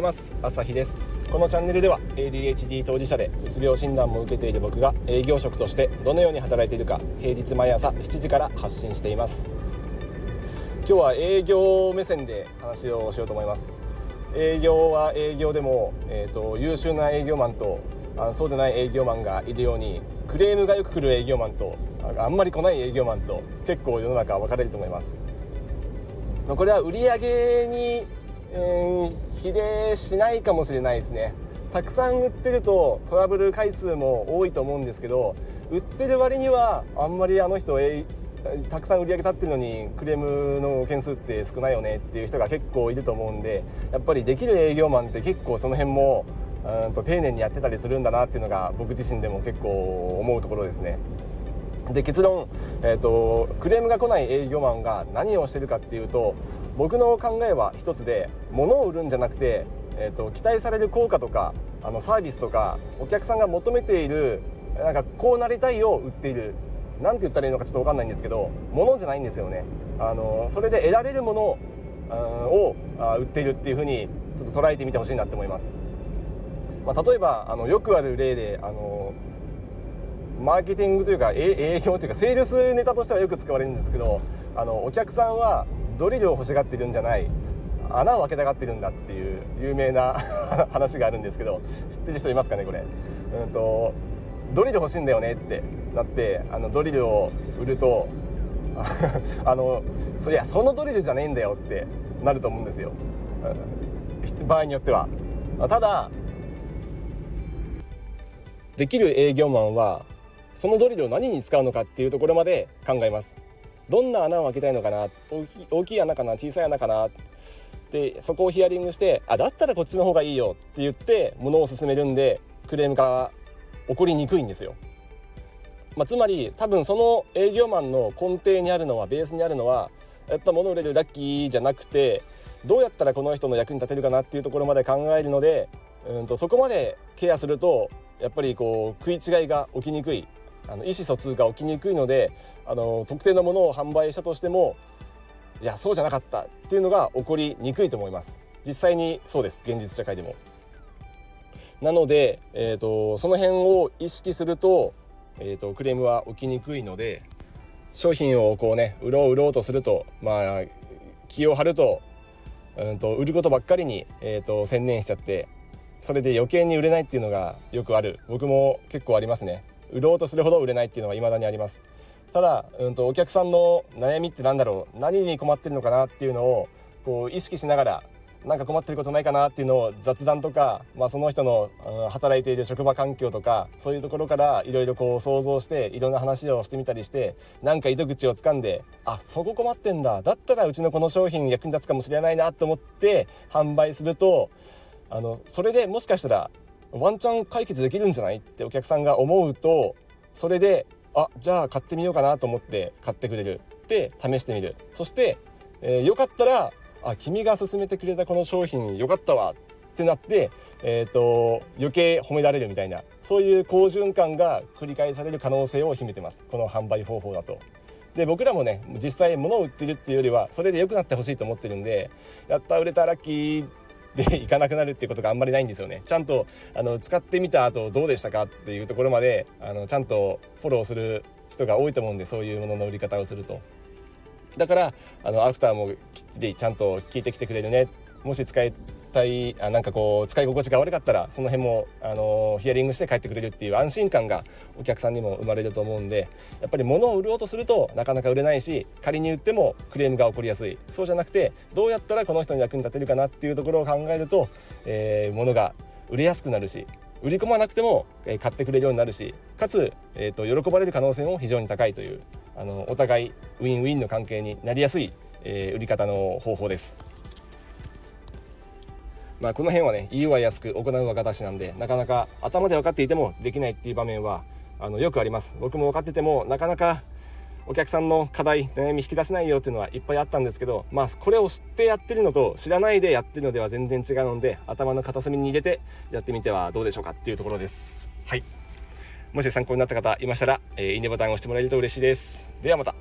います。朝日です。このチャンネルでは ADHD 当事者でうつ病診断も受けている僕が営業職としてどのように働いているか平日毎朝7時から発信しています。今日は営業目線で話をしようと思います。営業は営業でも、えーと、優秀な営業マンとあそうでない営業マンがいるようにクレームがよく来る営業マンとあんまり来ない営業マンと結構世の中分かれると思います。これは売り上げに、えー、比例しないかもしれないですねたくさん売ってるとトラブル回数も多いと思うんですけど売ってる割にはあんまりあの人、えー、たくさん売り上げ立ってるのにクレームの件数って少ないよねっていう人が結構いると思うんでやっぱりできる営業マンって結構その辺もうんと丁寧にやってたりするんだなっていうのが僕自身でも結構思うところですね。で結論、えーと、クレームが来ない営業マンが何をしてるかっていうと僕の考えは一つで物を売るんじゃなくて、えーと、期待される効果とかあのサービスとかお客さんが求めているなんかこうなりたいを売っている。何て言ったらいいのかちょっと分かんないんですけど物じゃないんですよね。あのそれで得られるものを売っているっていうふうにちょっと捉えてみてほしいなって思います、まあ、例えばあのよくある例であのマーケティングというか営業というかセールスネタとしてはよく使われるんですけどあのお客さんはドリルを欲しがってるんじゃない。穴を開けたがってるんだっていう有名な 話があるんですけど知ってる人いますかねこれ、うんと、ドリル欲しいんだよねってなってあのドリルを売ると あのそりゃそのドリルじゃねえんだよってなると思うんですよ。場合によっては。ただできる営業マンはそのドリルを何に使うのかっていうところまで考えます。どんな穴を開けたいのかな？大きい穴かな？小さい穴かな？でそこをヒアリングしてあだったらこっちの方がいいよって言ってものを進めるんでクレームが起こりにくいんですよ、まあ、つまり多分その営業マンの根底にあるのはベースにあるのはやった物売れるラッキーじゃなくてどうやったらこの人の役に立てるかなっていうところまで考えるのでうんとそこまでケアするとやっぱりこう食い違いが起きにくい。あの意思疎通が起きにくいのであの特定のものを販売したとしてもいやそうじゃなかったっていうのが起こりにくいと思います。実際にそうです。現実社会でも。なので、えーと、その辺を意識すると,、えーと、クレームは起きにくいので商品をこうね売ろう売ろうとするとまあ気を張ると,、うんと、売ることばっかりに、えー、と専念しちゃってそれで余計に売れないっていうのがよくある。僕も結構ありますね。売ろうとするほど売れないっていうのは未だにあります。ただ、うんと、お客さんの悩みって何だろう？何に困ってるのかなっていうのをこう意識しながら何か困ってることないかなっていうのを雑談とか、まあ、その人の、うん、働いている職場環境とかそういうところからいろいろこう想像していろんな話をしてみたりしてなんか糸口をつかんであそこ困ってんだ。だったらうちのこの商品役に立つかもしれないなと思って販売するとあのそれでもしかしたらワンチャン解決できるんじゃない？ってお客さんが思うとそれであじゃあ買ってみようかなと思って買ってくれる。で試してみる。そして、えー、よかったらあ君が勧めてくれたこの商品よかったわ。ってなって、えーと、余計褒められるみたいなそういう好循環が繰り返される可能性を秘めてます。この販売方法だと。で僕らもね実際物を売ってるっていうよりはそれで良くなってほしいと思ってるんでやった売れたラッキーでいかなくなるっていうことがあんまりないんですよね。ちゃんとあの使ってみた後どうでしたかっていうところまであのちゃんとフォローする人が多いと思うんでそういうものの売り方をすると。だからあのアフターもきっちりちゃんと聞いてきてくれるね。もし使え体あなんかこう使い心地が悪かったらその辺もあのヒアリングして帰ってくれるっていう安心感がお客さんにも生まれると思うんでやっぱり物を売ろうとするとなかなか売れないし仮に売ってもクレームが起こりやすいそうじゃなくてどうやったらこの人に役に立てるかなっていうところを考えると、えー、物が売れやすくなるし売り込まなくても買ってくれるようになるしかつ、えーと、と喜ばれる可能性も非常に高いというあのお互いウィンウィンの関係になりやすい、えー、売り方の方法です。まあ、この辺はね言うは安く行うは形なんでなかなか頭で分かっていてもできないっていう場面はあのよくあります。僕も分かっててもなかなかお客さんの課題悩み引き出せないよっていうのはいっぱいあったんですけどまあこれを知ってやってるのと知らないでやってるのでは全然違うので頭の片隅に入れてやってみてはどうでしょうかっていうところです。はい。もし参考になった方いましたら、えー、いいねボタンを押してもらえると嬉しいです。ではまた。